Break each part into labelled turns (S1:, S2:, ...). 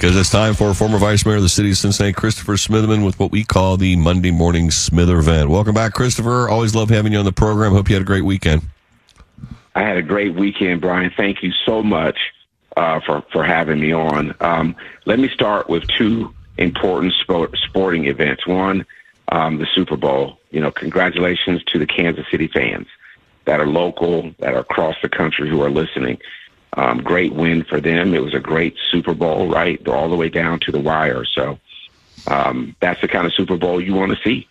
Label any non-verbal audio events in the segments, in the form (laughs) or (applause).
S1: Because it's time for former Vice Mayor of the City of Cincinnati, Christopher Smitherman, with what we call the Monday Morning Smither-vent. Welcome back, Christopher. Always love having you on the program. Hope you had a great weekend.
S2: I had a great weekend, Brian. Thank you so much uh, for for having me on. Um, let me start with two important sport, sporting events. One, um, the Super Bowl. You know, congratulations to the Kansas City fans that are local, that are across the country who are listening. Um, great win for them. It was a great Super Bowl, right? All the way down to the wire. So um, that's the kind of Super Bowl you want to see.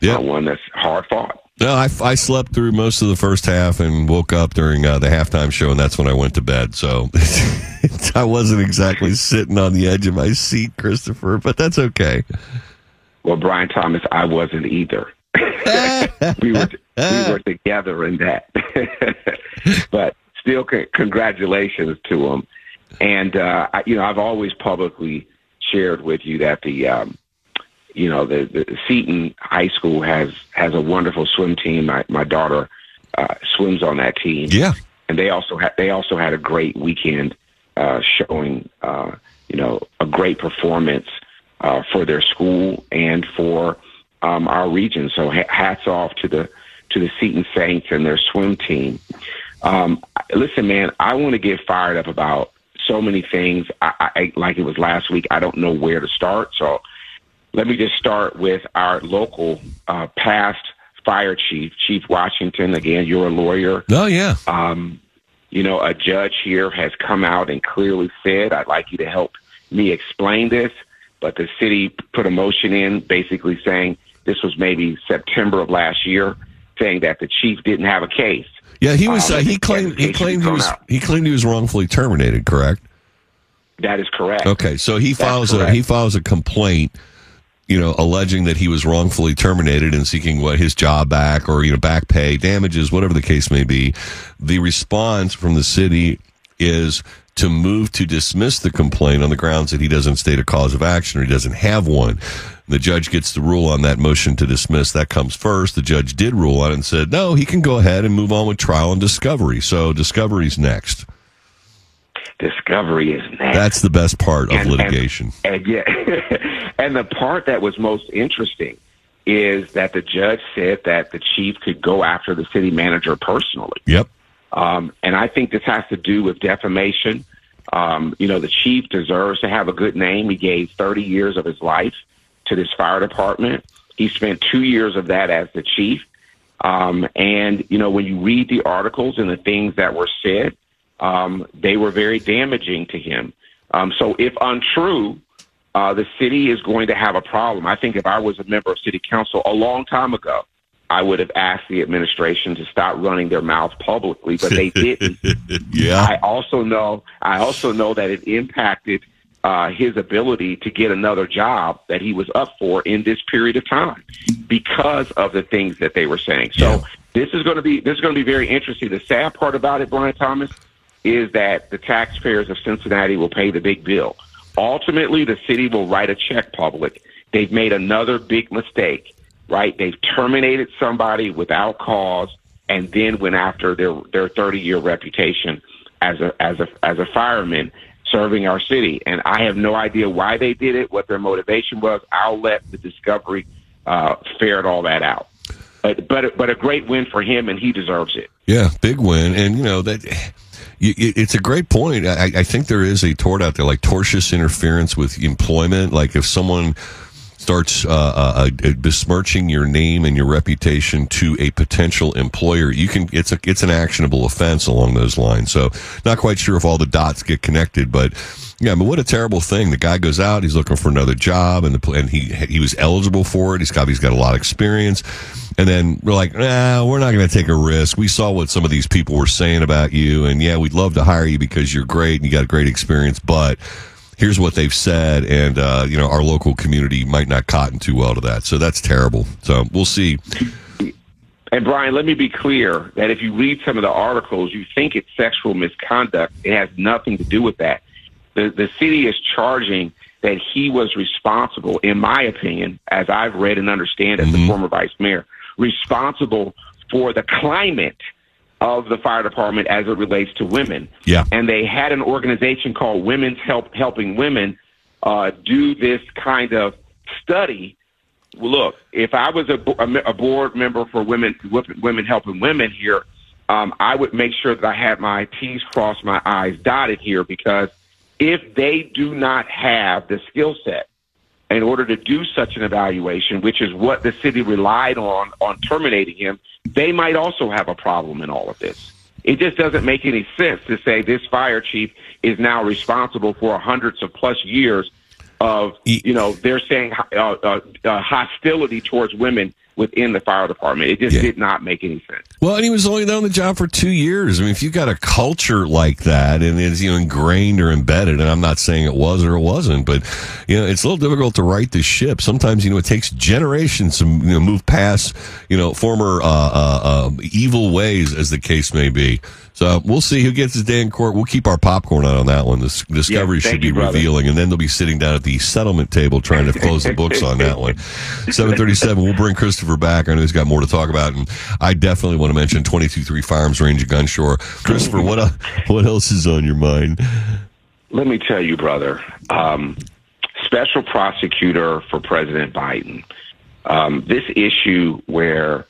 S1: Yeah,
S2: uh, one that's hard fought.
S1: No, I, I slept through most of the first half and woke up during uh, the halftime show, and that's when I went to bed. So (laughs) I wasn't exactly sitting on the edge of my seat, Christopher, but that's okay.
S2: Well, Brian Thomas, I wasn't either. (laughs) we were we were (laughs) together in that, but still, c- congratulations to them. And uh, I, you know, I've always publicly shared with you that the um, you know, the, the Seton High School has has a wonderful swim team. My my daughter uh, swims on that team.
S1: Yeah,
S2: and they also had they also had a great weekend, uh, showing uh, you know a great performance uh, for their school and for um, our region. So ha- hats off to the to the Seton Saints and their swim team. Um, listen, man, I want to get fired up about so many things. I, I like it was last week. I don't know where to start, so let me just start with our local uh, past fire chief, Chief Washington. Again, you're a lawyer.
S1: Oh, yeah.
S2: Um, you know, a judge here has come out and clearly said, I'd like you to help me explain this. But the city put a motion in basically saying this was maybe September of last year, saying that the chief didn't have a case.
S1: Yeah, he was.
S2: Um,
S1: Uh, he claimed. He claimed he was.
S2: out.
S1: He claimed he was wrongfully terminated. Correct.
S2: That is correct.
S1: Okay, so he files a he files a complaint, you know, alleging that he was wrongfully terminated and seeking what his job back or you know back pay, damages, whatever the case may be. The response from the city is to move to dismiss the complaint on the grounds that he doesn't state a cause of action or he doesn't have one. The judge gets to rule on that motion to dismiss. That comes first. The judge did rule on it and said, no, he can go ahead and move on with trial and discovery. So discovery's next.
S2: Discovery is next.
S1: That's the best part of
S2: And- and-
S1: litigation.
S2: And yeah, (laughs) and the part that was most interesting is that the judge said that the chief could go after the city manager personally.
S1: Yep.
S2: Um, and I think this has to do with defamation. Um, you know, the chief deserves to have a good name. He gave 30 years of his life to this fire department. He spent two years of that as the chief. Um, and, you know, when you read the articles and the things that were said, um, they were very damaging to him. Um, so if untrue, uh, the city is going to have a problem. I think if I was a member of city council a long time ago, I would have asked the administration to stop running their mouth publicly, but they didn't. (laughs)
S1: yeah.
S2: I also know I also know that it impacted uh, his ability to get another job that he was up for in this period of time because of the things that they were saying. So this is going to be this is going to be very interesting. The sad part about it, Brian Thomas, is that the taxpayers of Cincinnati will pay the big bill. Ultimately, the city will write a check public. They've made another big mistake, right? They've terminated somebody without cause and then went after their their 30 year reputation as a as a as a fireman serving our city. And I have no idea why they did it, what their motivation was. I'll let the discovery uh, ferret all that out. But but but a great win for him, and he deserves it.
S1: Yeah, big win, and you know that It's a great point. I, I think there is a tort out there, like tortious interference with employment. Like if someone starts uh, uh, uh, besmirching your name and your reputation to a potential employer, you can. It's a it's an actionable offense along those lines. So not quite sure if all the dots get connected, but yeah. But what a terrible thing. The guy goes out. He's looking for another job, and the and he he was eligible for it. He's got he's got a lot of experience. And then we're like, nah, we're not going to take a risk. We saw what some of these people were saying about you, and yeah, we'd love to hire you because you're great and you got a great experience, but here's what they've said, and uh, you know our local community might not cotton too well to that. So that's terrible. So we'll see.
S2: And Brian, let me be clear that if you read some of the articles, you think it's sexual misconduct. It has nothing to do with that. The the city is charging that he was responsible, in my opinion, as I've read and understand as the former vice mayor, responsible for the climate of the fire department as it relates to women.
S1: Yeah.
S2: And they had an organization called Women's Help Helping Women uh, do this kind of study well, look, if I was a, bo- a me- a board member for women, women helping women here, um, I would make sure that I had my T's crossed, my I's dotted here, because if they do not have the skill set in order to do such an evaluation, which is what the city relied on on terminating him, they might also have a problem in all of this. It just doesn't make any sense to say this fire chief is now responsible for hundreds of plus years of you know they're saying uh, uh, uh, hostility towards women within the fire department. It just
S1: Yeah.
S2: did not make any sense.
S1: Well, and he was only on the job for two years. I mean, if you've got a culture like that and it's you know ingrained or embedded, and I'm not saying it was or it wasn't, but you know it's a little difficult to right the ship. Sometimes you know it takes generations to you know move past you know former uh, uh, uh, evil ways, as the case may be. So we'll see who gets his day in court. We'll keep our popcorn out on that one. The s- discovery
S2: thank
S1: should be
S2: you,
S1: revealing, and then they'll be sitting down at the settlement table trying to close the books on that one. (laughs) Seven thirty-seven. We'll bring Christopher back. I know he's got more to talk about, and I definitely want to mention twenty-two-three Firearms Range at Gunshore. Christopher, what what else is on your mind?
S2: Let me tell you, brother. Um, special prosecutor for President Biden. Um, this issue where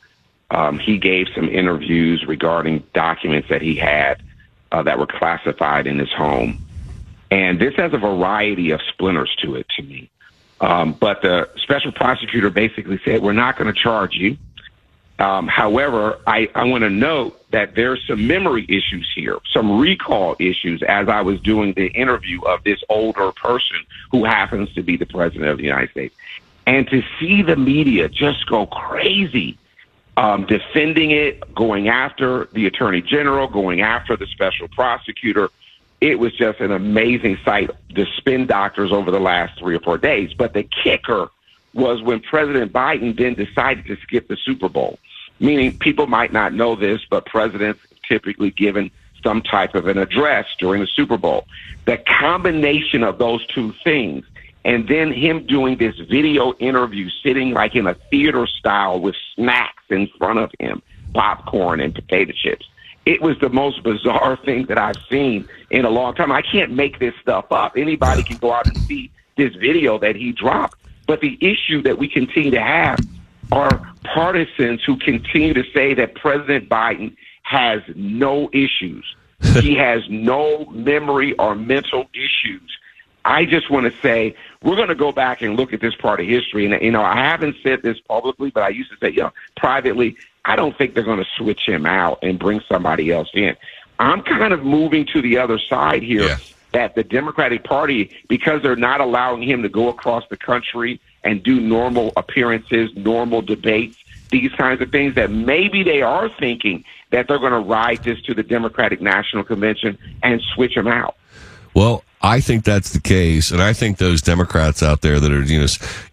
S2: um, he gave some interviews regarding documents that he had uh, that were classified in his home. And this has a variety of splinters to it to me. Um, but the special prosecutor basically said, We're not going to charge you. Um, however, I, I want to note that there's some memory issues here, some recall issues as I was doing the interview of this older person who happens to be the president of the United States. And to see the media just go crazy um, defending it, going after the attorney general, going after the special prosecutor. It was just an amazing sight, to spin doctors over the last three or four days. But the kicker was when President Biden then decided to skip the Super Bowl, meaning people might not know this, but presidents typically given some type of an address during the Super Bowl. The combination of those two things and then him doing this video interview sitting like in a theater style with snacks in front of him, popcorn and potato chips. It was the most bizarre (laughs) thing that I've seen in a long time. I can't make this stuff up. Anybody can go out and see this video that he dropped. But the issue that we continue to have are partisans who continue to say that President Biden has no issues. (laughs) he has no memory or mental issues. I just want to say we're going to go back and look at this part of history. And you know, I haven't said this publicly, but I used to say, you know, privately, I don't think they're going to switch him out and bring somebody else in. I'm kind of moving to the other side here.
S1: Yeah.
S2: That the Democratic Party, because they're not allowing him to go across the country and do normal appearances, normal debates, these kinds of things, that maybe they are thinking that they're going to ride this to the Democratic National Convention and switch him out.
S1: Well, I think that's the case, and I think those Democrats out there that are you know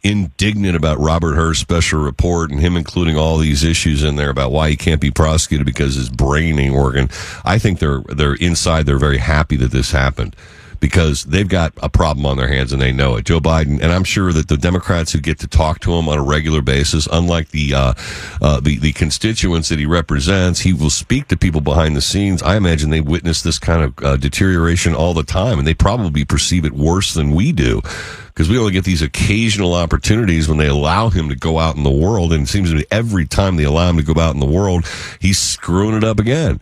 S1: indignant about Robert Hur's special report and him including all these issues in there about why he can't be prosecuted because his brain ain't working. I think they're they're inside. They're very happy that this happened because they've got a problem on their hands and they know it. Joe Biden, and I'm sure that the Democrats who get to talk to him on a regular basis, unlike the uh, uh, the the constituents that he represents, he will speak to people behind the scenes. I imagine they witness this kind of uh, deterioration all the time, and they probably perceive it worse than we do. Because we only get these occasional opportunities when they allow him to go out in the world, and it seems to me every time they allow him to go out in the world, he's screwing it up again.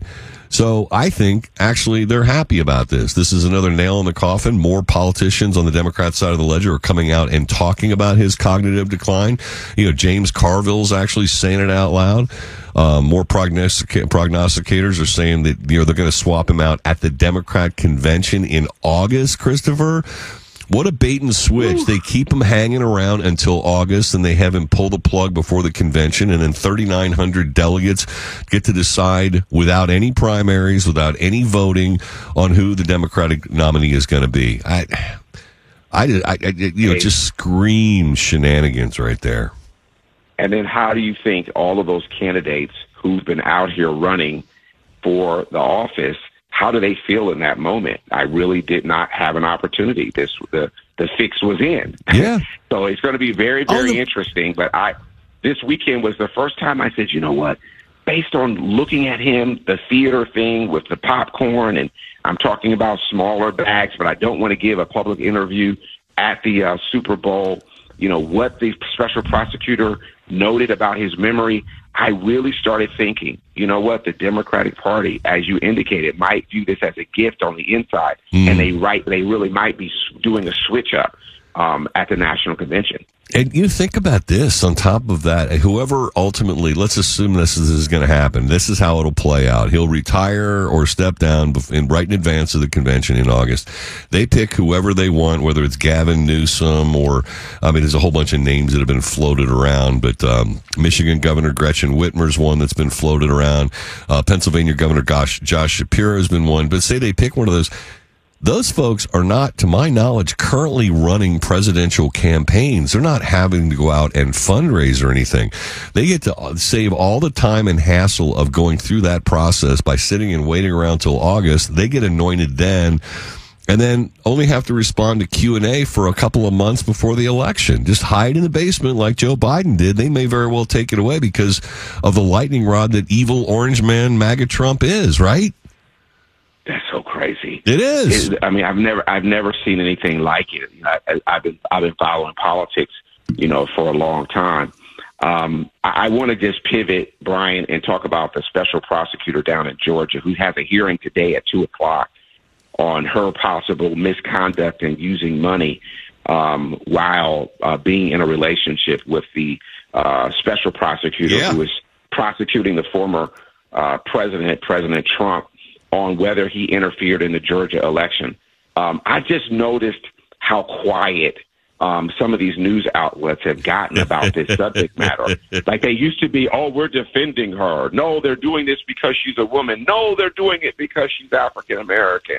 S1: So I think actually they're happy about this. This is another nail in the coffin. More politicians on the Democrat side of the ledger are coming out and talking about his cognitive decline. You know, James Carville's actually saying it out loud. Um, more prognostic- prognosticators are saying that you know they're going to swap him out at the Democrat convention in August. Christopher, what a bait and switch. They keep him hanging around until August and they have him pull the plug before the convention. And then 3,900 delegates get to decide without any primaries, without any voting on who the Democratic nominee is going to be. I, I, I, I you know, just scream shenanigans right there.
S2: And then how do you think all of those candidates who've been out here running for the office, how do they feel in that moment? I really did not have an opportunity. This the the fix was in. (laughs)
S1: Yeah.
S2: so it's going to be very
S1: Oh,
S2: very
S1: the-
S2: interesting. But I this weekend was the first time I said, you know what? Based on looking at him, the theater thing with the popcorn, and I'm talking about smaller bags, but I don't want to give a public interview at the uh, Super Bowl. You know what the special prosecutor noted about his memory. I really started thinking, you know what, the Democratic Party, as you indicated, might view this as a gift on the inside, and they right, they really might be doing a switch up um, at the national convention.
S1: And you think about this on top of that, whoever ultimately, let's assume this is, is going to happen. This is how it'll play out. He'll retire or step down in, right in advance of the convention in August. They pick whoever they want, whether it's Gavin Newsom or, I mean, there's a whole bunch of names that have been floated around, but um, Michigan Governor Gretchen Whitmer's one that's been floated around. Uh, Pennsylvania Governor Josh, Josh Shapiro has been one, but say they pick one of those. Those folks are not, to my knowledge, currently running presidential campaigns. They're not having to go out and fundraise or anything. They get to save all the time and hassle of going through that process by sitting and waiting around till August. They get anointed then and then only have to respond to Q&A for a couple of months before the election. Just hide in the basement like Joe Biden did. They may very well take it away because of the lightning rod that evil orange man MAGA Trump is, right?
S2: That's so crazy.
S1: It is.
S2: It- I mean, I've never, I've never seen anything like it. You know, I, I've been, I've been following politics, you know, for a long time. Um, I, I want to just pivot, Brian, and talk about the special prosecutor down in Georgia who has a hearing today at two o'clock on her possible misconduct and using money um, while uh, being in a relationship with the uh, special prosecutor
S1: Yeah.
S2: who is prosecuting the former uh, president, President Trump, on whether he interfered in the Georgia election. Um, I just noticed how quiet um, some of these news outlets have gotten about this (laughs) subject matter. Like they used to be, oh, we're defending her. No, they're doing this because she's a woman. No, they're doing it because she's African American.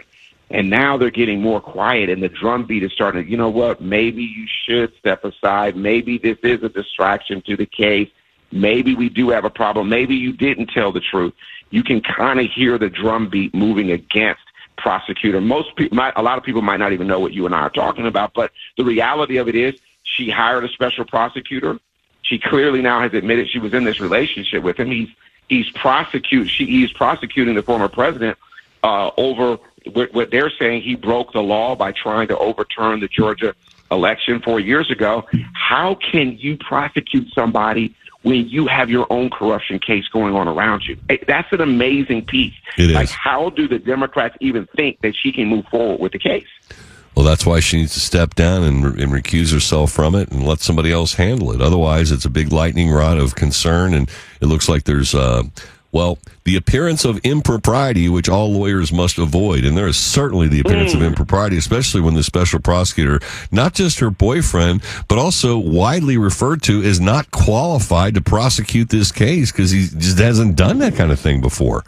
S2: And now they're getting more quiet, and the drumbeat is starting. You know what? Maybe you should step aside. Maybe this is a distraction to the case. Maybe we do have a problem. Maybe you didn't tell the truth. You can kind of hear the drumbeat moving against prosecutor. Most people, a lot of people might not even know what you and I are talking about. But the reality of it is, she hired a special prosecutor. She clearly now has admitted she was in this relationship with him. He's he's prosecute. She he's prosecuting the former president uh, over what, what they're saying he broke the law by trying to overturn the Georgia election four years ago. How can you prosecute somebody when you have your own corruption case going on around you? That's an amazing piece.
S1: It is.
S2: Like, how do the Democrats even think that she can move forward with the case?
S1: Well, that's why she needs to step down and, and recuse herself from it and let somebody else handle it. Otherwise, it's a big lightning rod of concern, and it looks like there's, uh, well, the appearance of impropriety, which all lawyers must avoid. And there is certainly the appearance of mm. impropriety, especially when the special prosecutor, not just her boyfriend, but also widely referred to, is not qualified to prosecute this case because he just hasn't done that kind of thing before.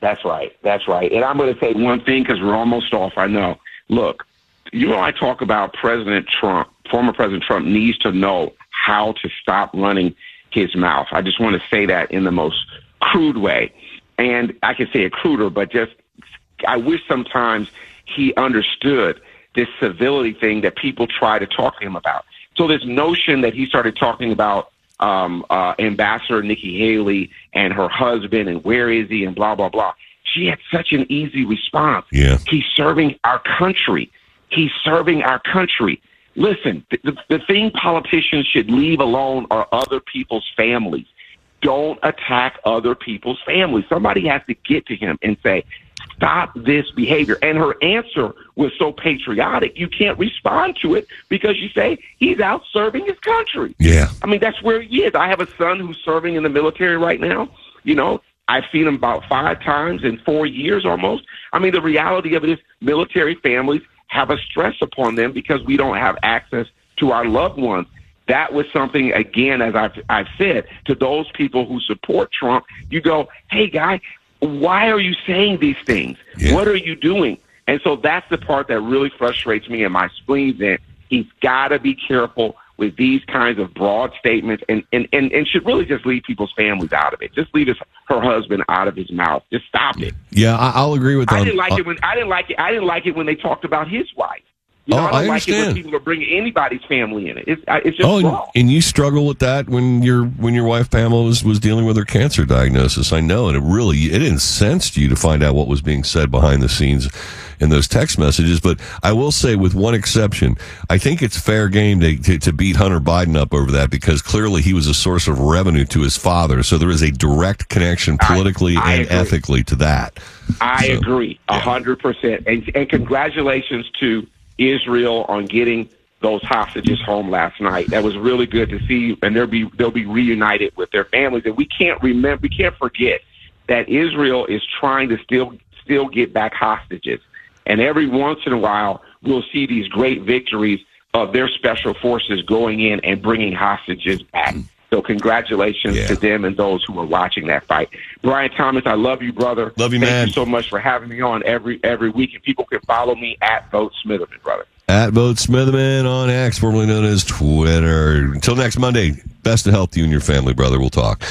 S2: That's right. That's right. And I'm going to say one thing because we're almost off. I know. Look, you know, I talk about President Trump, former President Trump needs to know how to stop running his mouth. I just want to say that in the most crude way. And I can say it cruder, but just I wish sometimes he understood this civility thing that people try to talk to him about. So this notion that he started talking about um, uh, Ambassador Nikki Haley and her husband and where is he and blah blah blah. She had such an easy response.
S1: Yeah.
S2: He's serving our country. He's serving our country. Listen, the, the, the thing politicians should leave alone are other people's families. Don't attack other people's families. Somebody has to get to him and say, stop this behavior. And her answer was so patriotic, you can't respond to it because you say he's out serving his country.
S1: Yeah.
S2: I mean, that's where he is. I have a son who's serving in the military right now. You know, I've seen him about five times in four years almost. I mean, the reality of it is military families have a stress upon them because we don't have access to our loved ones. That was something, again, as I've, I've said, to those people who support Trump, you go, hey, guy, why are you saying these things?
S1: Yeah.
S2: What are you doing? And so that's the part that really frustrates me and my spleens in. He's got to be careful with these kinds of broad statements and, and, and, and should really just leave people's families out of it. Just leave his, her husband out of his mouth. Just stop it.
S1: Yeah, I, I'll agree with that.
S2: I didn't like uh, it when I didn't like it. I didn't like it when they talked about his wife. You know,
S1: Oh,
S2: I don't
S1: I
S2: like it
S1: understand.
S2: when people are bringing anybody's family in it. It's, it's just
S1: Oh, and,
S2: wrong.
S1: and you struggle with that when your when your wife Pamela was, was dealing with her cancer diagnosis. I know, and it really it incensed you to find out what was being said behind the scenes in those text messages. But I will say, with one exception, I think it's fair game to, to, to beat Hunter Biden up over that because clearly he was a source of revenue to his father. So there is a direct connection politically
S2: I
S1: and
S2: agree.
S1: ethically to that.
S2: I
S1: So,
S2: agree a hundred percent. And and congratulations to Israel on getting those hostages home last night. That was really good to see, and they'll be they'll be reunited with their families. And we can't remember, we can't forget that Israel is trying to still still get back hostages. And every once in a while, we'll see these great victories of their special forces going in and bringing hostages back. So congratulations
S1: Yeah.
S2: to them and those who are watching that fight. Brian Thomas, I love you, brother.
S1: Love you,
S2: Thank
S1: man.
S2: you so much for having me on every every week. And people can follow me at Vote Smitherman, brother.
S1: At Vote Smitherman on X, formerly known as Twitter. Until next Monday, best of health to you and your family, brother. We'll talk.